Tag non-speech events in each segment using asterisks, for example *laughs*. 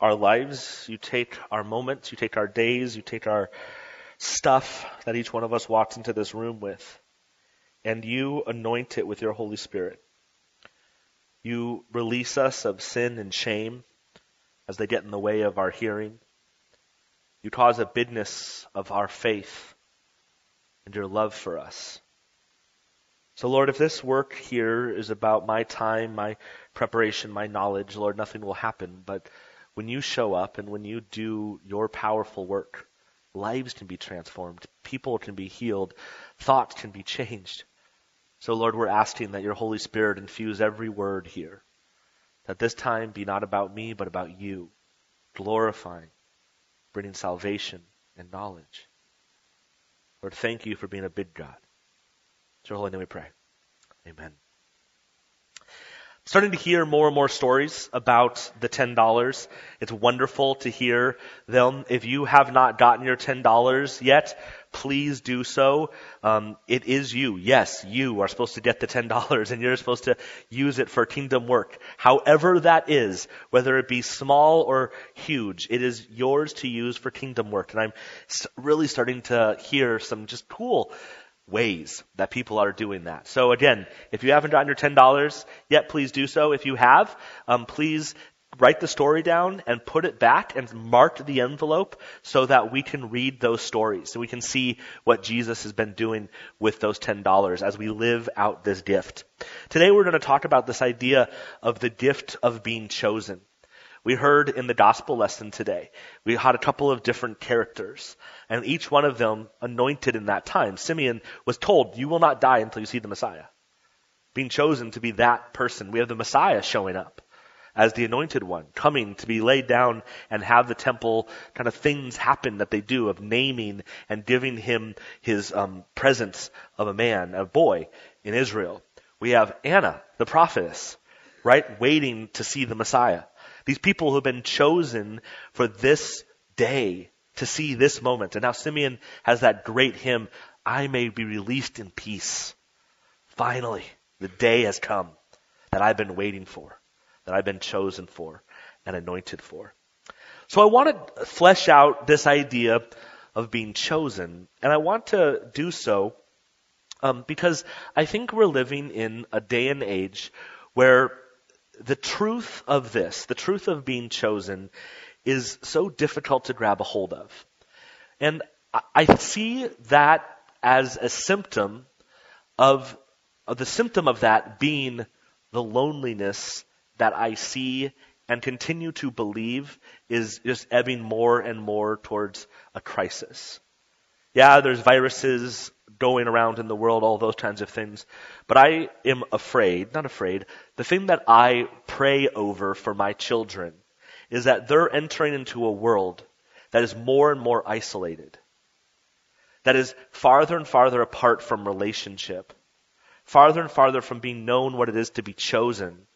our lives, you take our moments, you take our days, you take our stuff that each one of us walks into this room with, and you anoint it with your Holy Spirit. You release us of sin and shame as they get in the way of our hearing. You cause a bigness of our faith and your love for us. So, Lord, if this work here is about my time, my preparation, my knowledge, Lord, nothing will happen. But when you show up and when you do your powerful work, lives can be transformed, people can be healed, thoughts can be changed. So, Lord, we're asking that your Holy Spirit infuse every word here. That this time be not about me, but about you, glorifying, bringing salvation and knowledge. Lord, thank you for being a big God. In your holy name we pray. Amen starting to hear more and more stories about the $10. It's wonderful to hear them. If you have not gotten your $10 yet, please do so. Um, it is you. Yes, you are supposed to get the $10 *laughs* and you're supposed to use it for kingdom work. However that is, whether it be small or huge, it is yours to use for kingdom work. And I'm really starting to hear some just cool ways that people are doing that. So again, if you haven't gotten your $10 yet, please do so. If you have, um, please write the story down and put it back and mark the envelope so that we can read those stories. So we can see what Jesus has been doing with those $10 as we live out this gift. Today we're going to talk about this idea of the gift of being chosen. We heard in the gospel lesson today, we had a couple of different characters, and each one of them anointed in that time. Simeon was told, You will not die until you see the Messiah. Being chosen to be that person. We have the Messiah showing up as the anointed one, coming to be laid down and have the temple kind of things happen that they do of naming and giving him his um, presence of a man, a boy in Israel. We have Anna, the prophetess, right, waiting to see the Messiah. These people who have been chosen for this day to see this moment. And now Simeon has that great hymn, I may be released in peace. Finally, the day has come that I've been waiting for, that I've been chosen for and anointed for. So I want to flesh out this idea of being chosen, and I want to do so um, because I think we're living in a day and age where the truth of this, the truth of being chosen, is so difficult to grab a hold of. And I see that as a symptom of, of the symptom of that being the loneliness that I see and continue to believe is just ebbing more and more towards a crisis. Yeah, there's viruses going around in the world, all those kinds of things. But I am afraid, not afraid, the thing that I pray over for my children is that they're entering into a world that is more and more isolated, that is farther and farther apart from relationship, farther and farther from being known what it is to be chosen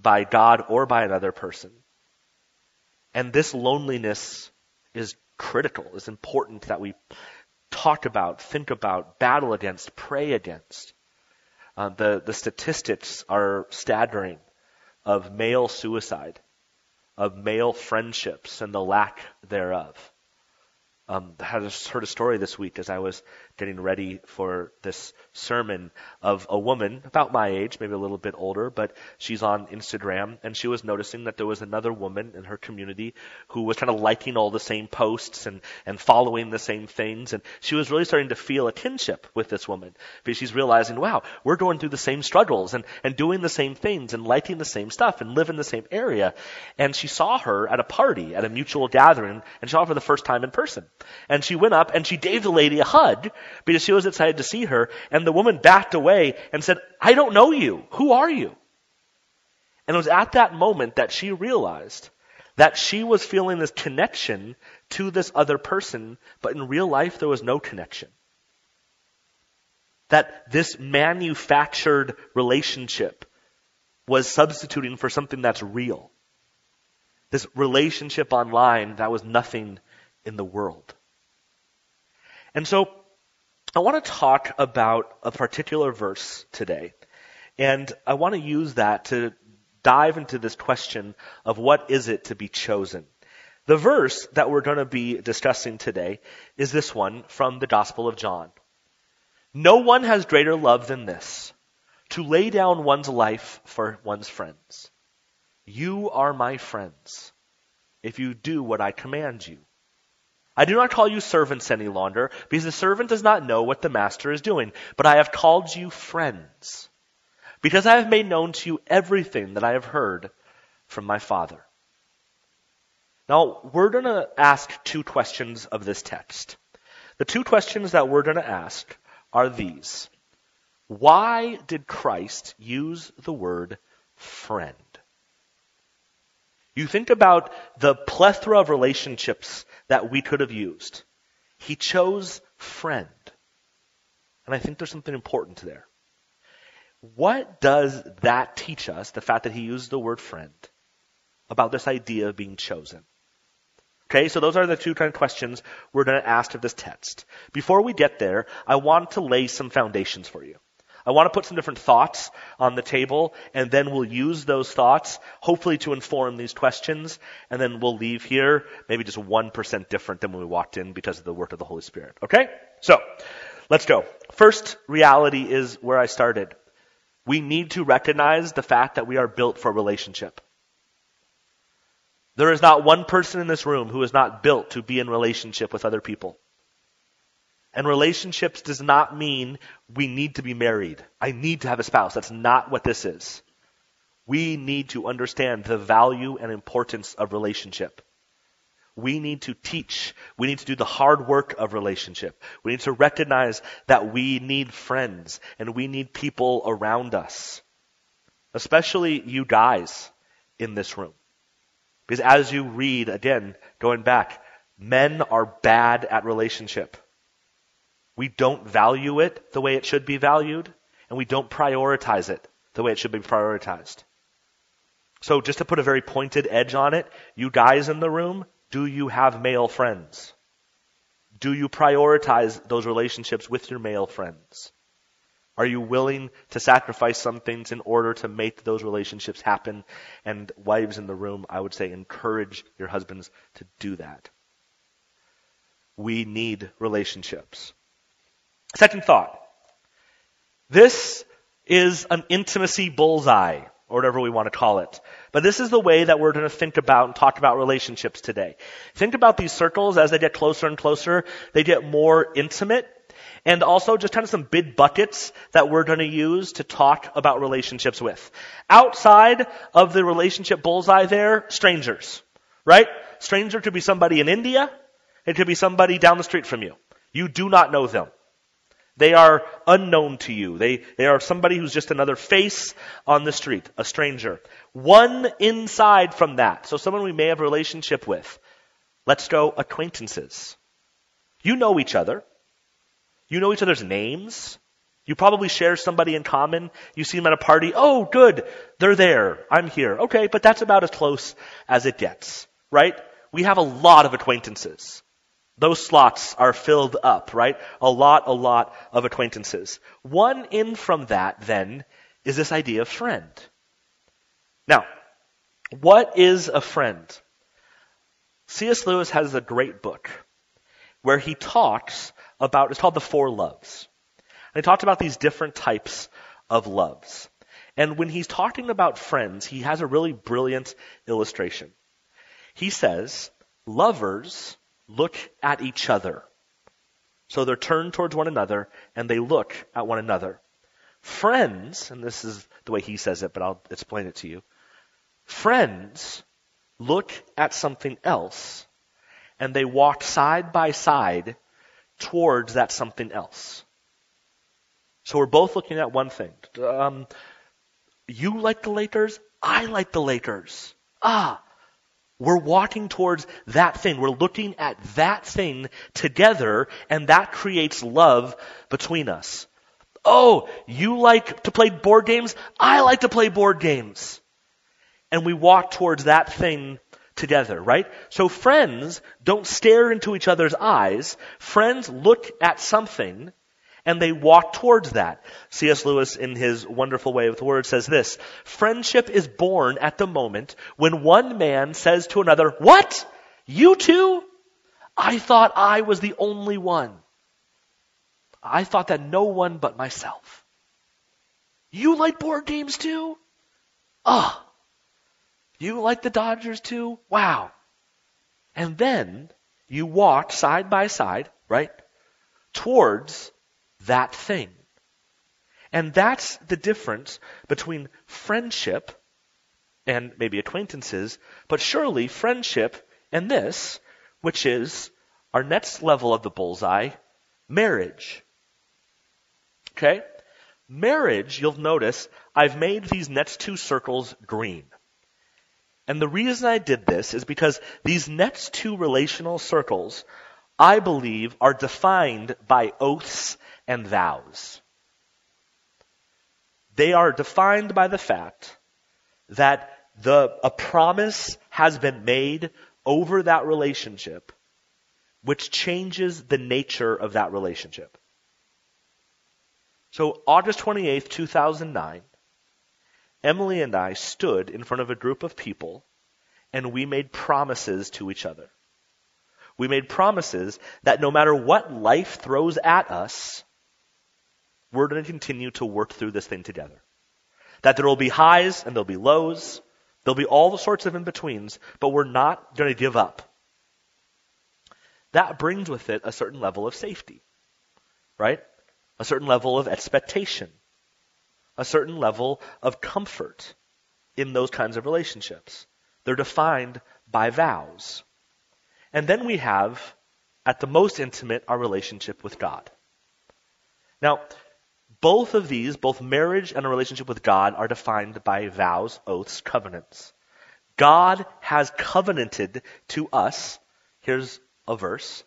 by God or by another person. And this loneliness is critical, is important that we talk about, think about, battle against, pray against. Uh, the, the statistics are staggering of male suicide, of male friendships and the lack thereof. Um, I heard a story this week as I was getting ready for this sermon of a woman about my age, maybe a little bit older, but she's on Instagram and she was noticing that there was another woman in her community who was kind of liking all the same posts and, and following the same things. And she was really starting to feel a kinship with this woman because she's realizing, wow, we're going through the same struggles and, and doing the same things and liking the same stuff and live in the same area. And she saw her at a party, at a mutual gathering, and she saw her for the first time in person. And she went up and she gave the lady a hug because she was excited to see her. And the woman backed away and said, I don't know you. Who are you? And it was at that moment that she realized that she was feeling this connection to this other person, but in real life there was no connection. That this manufactured relationship was substituting for something that's real. This relationship online that was nothing in the world. And so I want to talk about a particular verse today. And I want to use that to dive into this question of what is it to be chosen. The verse that we're going to be discussing today is this one from the Gospel of John. No one has greater love than this, to lay down one's life for one's friends. You are my friends, if you do what I command you. I do not call you servants any longer, because the servant does not know what the master is doing, but I have called you friends, because I have made known to you everything that I have heard from my Father. Now, we're going to ask two questions of this text. The two questions that we're going to ask are these. Why did Christ use the word friend? You think about the plethora of relationships that we could have used. He chose friend. And I think there's something important there. What does that teach us, the fact that he used the word friend, about this idea of being chosen? Okay, so those are the two kind of questions we're going to ask of this text. Before we get there, I want to lay some foundations for you. I want to put some different thoughts on the table, and then we'll use those thoughts, hopefully to inform these questions, and then we'll leave here maybe just 1% different than when we walked in because of the work of the Holy Spirit. Okay? So, let's go. First reality is where I started. We need to recognize the fact that we are built for relationship. There is not one person in this room who is not built to be in relationship with other people. And relationships does not mean we need to be married. I need to have a spouse. That's not what this is. We need to understand the value and importance of relationship. We need to teach. We need to do the hard work of relationship. We need to recognize that we need friends and we need people around us. Especially you guys in this room. Because as you read, again, going back, men are bad at relationship. We don't value it the way it should be valued, and we don't prioritize it the way it should be prioritized. So just to put a very pointed edge on it, you guys in the room, do you have male friends? Do you prioritize those relationships with your male friends? Are you willing to sacrifice some things in order to make those relationships happen? And wives in the room, I would say encourage your husbands to do that. We need relationships. Second thought. This is an intimacy bullseye, or whatever we want to call it. But this is the way that we're going to think about and talk about relationships today. Think about these circles as they get closer and closer. They get more intimate and also just kind of some big buckets that we're going to use to talk about relationships with. Outside of the relationship bullseye there, strangers, right? Stranger could be somebody in India. It could be somebody down the street from you. You do not know them. They are unknown to you. They, they are somebody who's just another face on the street, a stranger. One inside from that, so someone we may have a relationship with. Let's go acquaintances. You know each other. You know each other's names. You probably share somebody in common. You see them at a party. Oh, good. They're there. I'm here. Okay, but that's about as close as it gets, right? We have a lot of acquaintances. Those slots are filled up, right? A lot, a lot of acquaintances. One in from that, then, is this idea of friend. Now, what is a friend? C.S. Lewis has a great book where he talks about, it's called The Four Loves. And he talked about these different types of loves. And when he's talking about friends, he has a really brilliant illustration. He says, lovers look at each other. So they're turned towards one another and they look at one another. Friends, and this is the way he says it, but I'll explain it to you. Friends look at something else and they walk side by side towards that something else. So we're both looking at one thing. Um, you like the Lakers? I like the Lakers. Ah, we're walking towards that thing. We're looking at that thing together, and that creates love between us. Oh, you like to play board games? I like to play board games. And we walk towards that thing together, right? So friends don't stare into each other's eyes. Friends look at something and they walk towards that. C.S. Lewis, in his wonderful way with words, says this, friendship is born at the moment when one man says to another, what? You too? I thought I was the only one. I thought that no one but myself. You like board games too? Ah. Oh, you like the Dodgers too? Wow. And then you walk side by side, right? Towards that thing. And that's the difference between friendship and maybe acquaintances, but surely friendship and this, which is our next level of the bullseye, marriage. Okay? Marriage, you'll notice, I've made these next two circles green. And the reason I did this is because these next two relational circles, I believe, are defined by oaths and vows. They are defined by the fact that the, a promise has been made over that relationship, which changes the nature of that relationship. So August 28th, 2009, Emily and I stood in front of a group of people and we made promises to each other. We made promises that no matter what life throws at us, we're going to continue to work through this thing together. That there will be highs and there'll be lows. There'll be all the sorts of in-betweens, but we're not going to give up. That brings with it a certain level of safety, right? A certain level of expectation, a certain level of comfort in those kinds of relationships. They're defined by vows. And then we have, at the most intimate, our relationship with God. Now, both of these, both marriage and a relationship with God, are defined by vows, oaths, covenants. God has covenanted to us. Here's a verse.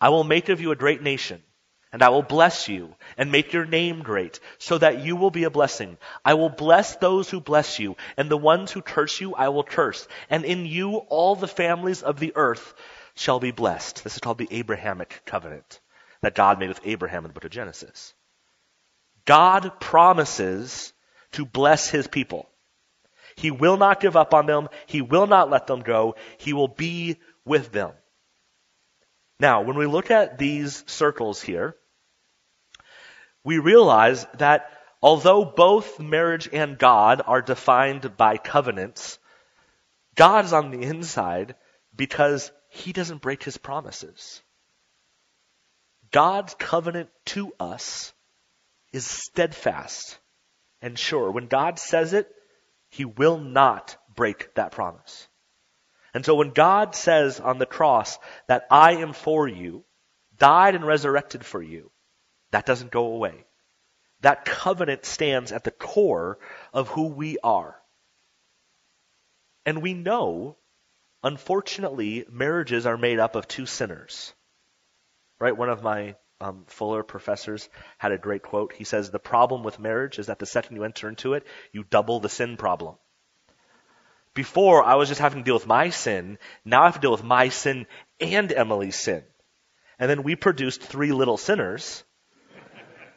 I will make of you a great nation, and I will bless you and make your name great, so that you will be a blessing. I will bless those who bless you, and the ones who curse you I will curse. And in you all the families of the earth shall be blessed. This is called the Abrahamic covenant that God made with Abraham in the book of Genesis. God promises to bless his people. He will not give up on them. He will not let them go. He will be with them. Now, when we look at these circles here, we realize that although both marriage and God are defined by covenants, God is on the inside because he doesn't break his promises. God's covenant to us is steadfast and sure. When God says it, He will not break that promise. And so when God says on the cross that I am for you, died and resurrected for you, that doesn't go away. That covenant stands at the core of who we are. And we know, unfortunately, marriages are made up of two sinners. Right? One of my um, Fuller professors had a great quote. He says, The problem with marriage is that the second you enter into it, you double the sin problem. Before, I was just having to deal with my sin. Now I have to deal with my sin and Emily's sin. And then we produced three little sinners.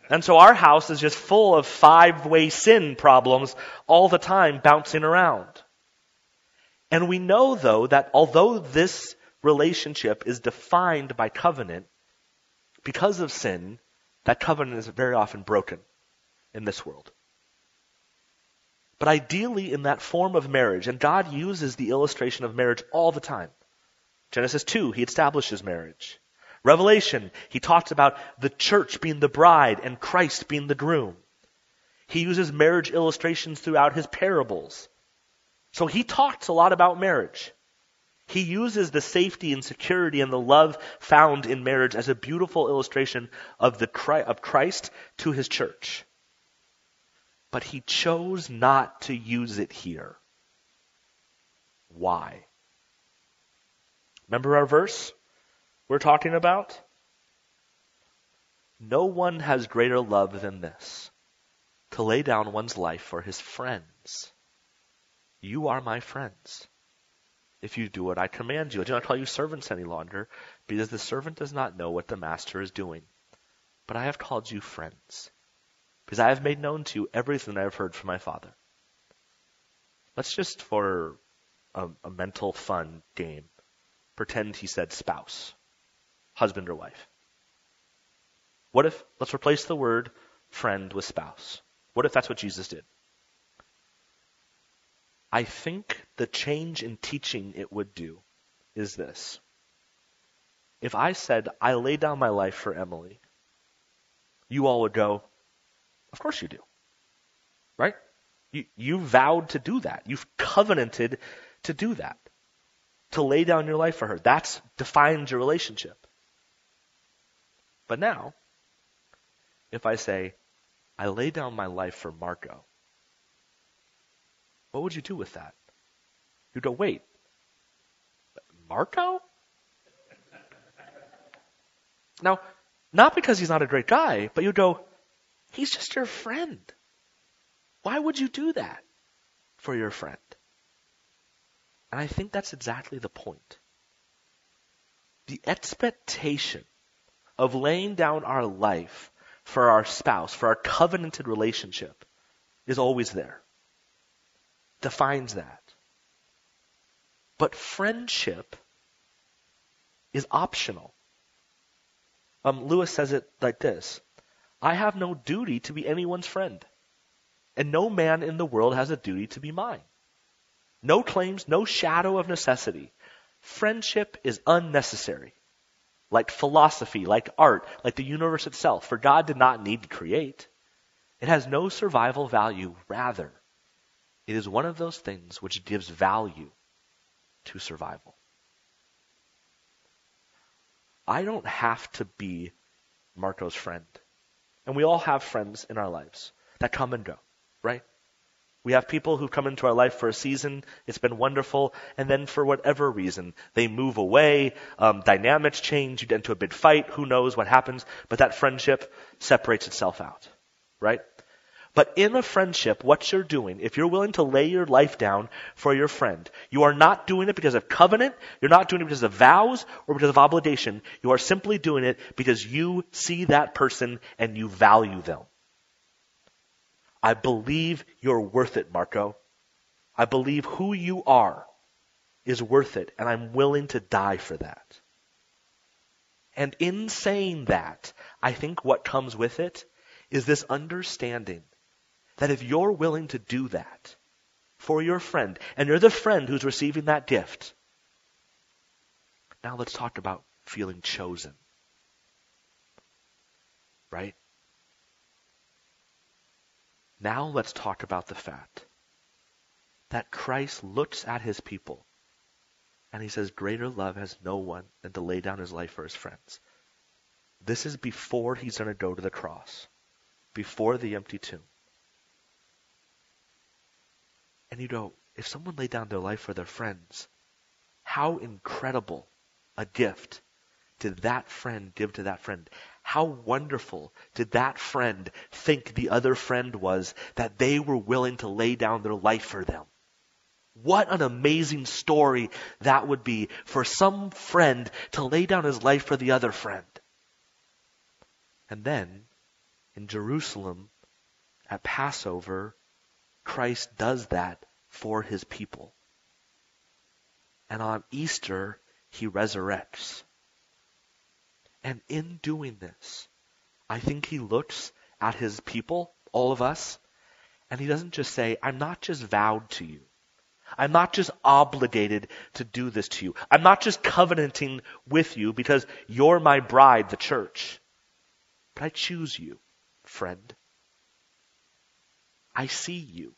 And so our house is just full of five way sin problems all the time bouncing around. And we know, though, that although this relationship is defined by covenant, because of sin, that covenant is very often broken in this world. But ideally, in that form of marriage, and God uses the illustration of marriage all the time. Genesis 2, he establishes marriage. Revelation, he talks about the church being the bride and Christ being the groom. He uses marriage illustrations throughout his parables. So he talks a lot about marriage. He uses the safety and security and the love found in marriage as a beautiful illustration of the of Christ to his church. But he chose not to use it here. Why? Remember our verse we're talking about? No one has greater love than this, to lay down one's life for his friends. You are my friends if you do what I command you. I do not call you servants any longer, because the servant does not know what the master is doing. But I have called you friends, because I have made known to you everything I have heard from my Father. Let's just, for a, a mental fun game, pretend he said spouse, husband or wife. What if, let's replace the word friend with spouse. What if that's what Jesus did? I think the change in teaching it would do is this. If I said, I lay down my life for Emily, you all would go, Of course you do. Right? You, you vowed to do that. You've covenanted to do that. To lay down your life for her. That's defines your relationship. But now, if I say, I lay down my life for Marco, what would you do with that? You'd go, wait, Marco? Now, not because he's not a great guy, but you'd go, he's just your friend. Why would you do that for your friend? And I think that's exactly the point. The expectation of laying down our life for our spouse, for our covenanted relationship, is always there. Defines that. But friendship is optional. Um, Lewis says it like this I have no duty to be anyone's friend, and no man in the world has a duty to be mine. No claims, no shadow of necessity. Friendship is unnecessary. Like philosophy, like art, like the universe itself, for God did not need to create. It has no survival value. Rather, it is one of those things which gives value to survival. I don't have to be Marco's friend. And we all have friends in our lives that come and go, right? We have people who come into our life for a season, it's been wonderful, and then for whatever reason, they move away, um, dynamics change, you get into a big fight, who knows what happens, but that friendship separates itself out, right? But in a friendship, what you're doing, if you're willing to lay your life down for your friend, you are not doing it because of covenant, you're not doing it because of vows or because of obligation. You are simply doing it because you see that person and you value them. I believe you're worth it, Marco. I believe who you are is worth it, and I'm willing to die for that. And in saying that, I think what comes with it is this understanding that if you're willing to do that for your friend, and you're the friend who's receiving that gift, now let's talk about feeling chosen. Right? Now let's talk about the fact that Christ looks at his people and he says, Greater love has no one than to lay down his life for his friends. This is before he's going to go to the cross, before the empty tomb. And you know, if someone laid down their life for their friends, how incredible a gift did that friend give to that friend? How wonderful did that friend think the other friend was that they were willing to lay down their life for them? What an amazing story that would be for some friend to lay down his life for the other friend. And then, in Jerusalem, at Passover, Christ does that for his people. And on Easter, he resurrects. And in doing this, I think he looks at his people, all of us, and he doesn't just say, I'm not just vowed to you. I'm not just obligated to do this to you. I'm not just covenanting with you because you're my bride, the church. But I choose you, friend. I see you.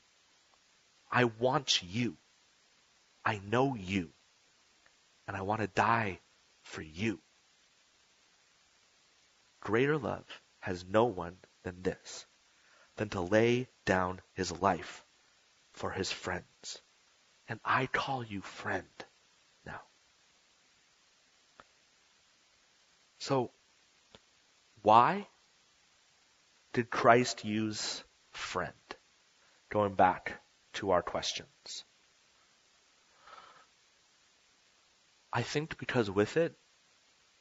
I want you. I know you. And I want to die for you. Greater love has no one than this, than to lay down his life for his friends. And I call you friend now. So, why did Christ use friend? Going back to our questions. I think because with it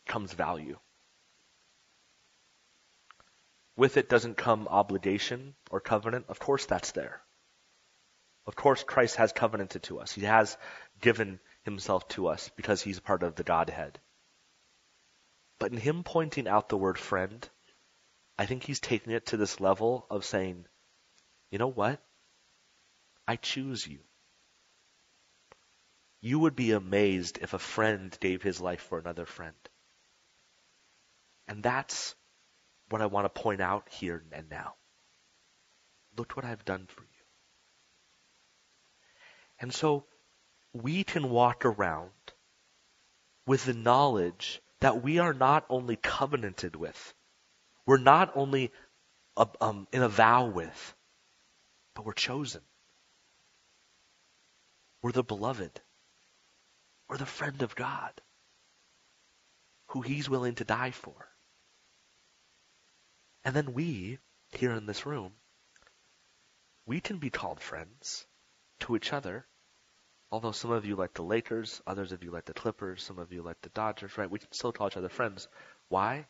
comes value. With it doesn't come obligation or covenant. Of course that's there. Of course Christ has covenanted to us. He has given himself to us because he's part of the Godhead. But in him pointing out the word friend, I think he's taking it to this level of saying, you know what? I choose you. You would be amazed if a friend gave his life for another friend. And that's what I want to point out here and now. Look what I've done for you. And so we can walk around with the knowledge that we are not only covenanted with, we're not only um, in a vow with, but we're chosen. We're the beloved. We're the friend of God who he's willing to die for. And then we, here in this room, we can be called friends to each other. Although some of you like the Lakers, others of you like the Clippers, some of you like the Dodgers, right? We can still call each other friends. Why?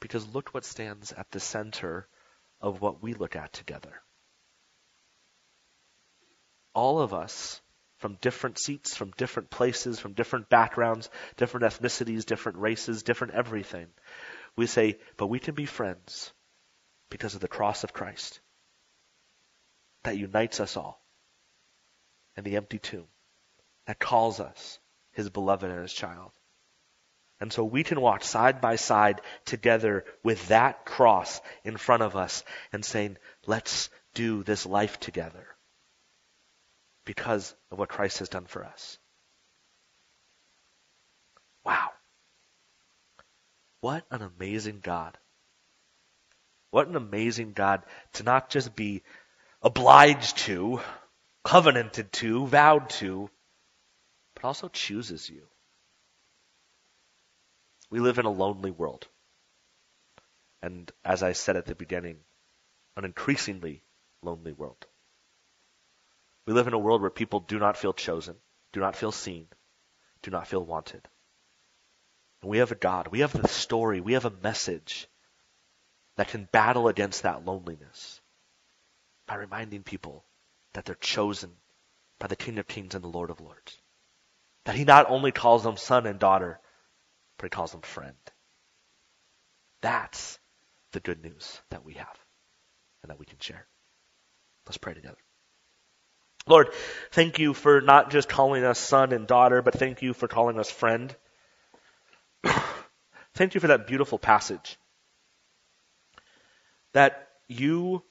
Because look what stands at the center of what we look at together. All of us from different seats, from different places, from different backgrounds, different ethnicities, different races, different everything. We say, but we can be friends because of the cross of Christ that unites us all and the empty tomb that calls us his beloved and his child. And so we can walk side by side together with that cross in front of us and saying, let's do this life together because of what Christ has done for us. Wow. What an amazing God. What an amazing God to not just be obliged to, covenanted to, vowed to, but also chooses you. We live in a lonely world. And as I said at the beginning, an increasingly lonely world. We live in a world where people do not feel chosen, do not feel seen, do not feel wanted. We have a God, we have the story, we have a message that can battle against that loneliness by reminding people that they're chosen by the King of Kings and the Lord of Lords. That he not only calls them son and daughter, but he calls them friend. That's the good news that we have and that we can share. Let's pray together. Lord, thank you for not just calling us son and daughter, but thank you for calling us friend. *coughs* thank you for that beautiful passage. That you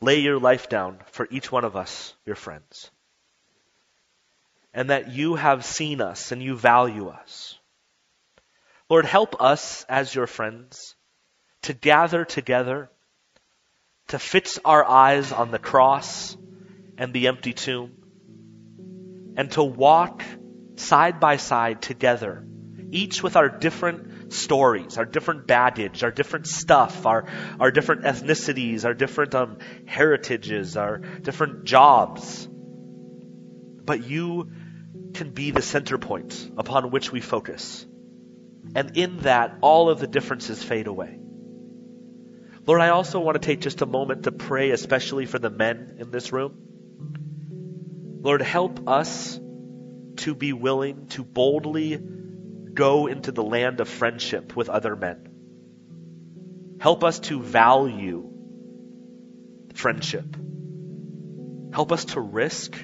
lay your life down for each one of us, your friends. And that you have seen us and you value us. Lord, help us as your friends to gather together, to fix our eyes on the cross and the empty tomb, and to walk side by side together, each with our different stories, our different baggage, our different stuff, our, our different ethnicities, our different um, heritages, our different jobs. But you can be the center point upon which we focus. And in that, all of the differences fade away. Lord, I also want to take just a moment to pray, especially for the men in this room. Lord, help us to be willing to boldly go into the land of friendship with other men. Help us to value friendship. Help us to risk.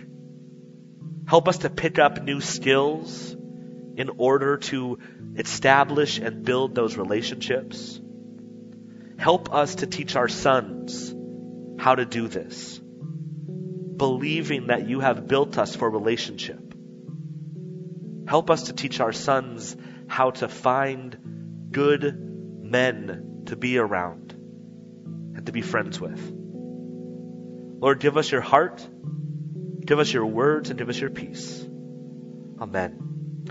Help us to pick up new skills in order to establish and build those relationships. Help us to teach our sons how to do this believing that you have built us for relationship. Help us to teach our sons how to find good men to be around and to be friends with. Lord, give us your heart, give us your words, and give us your peace. Amen.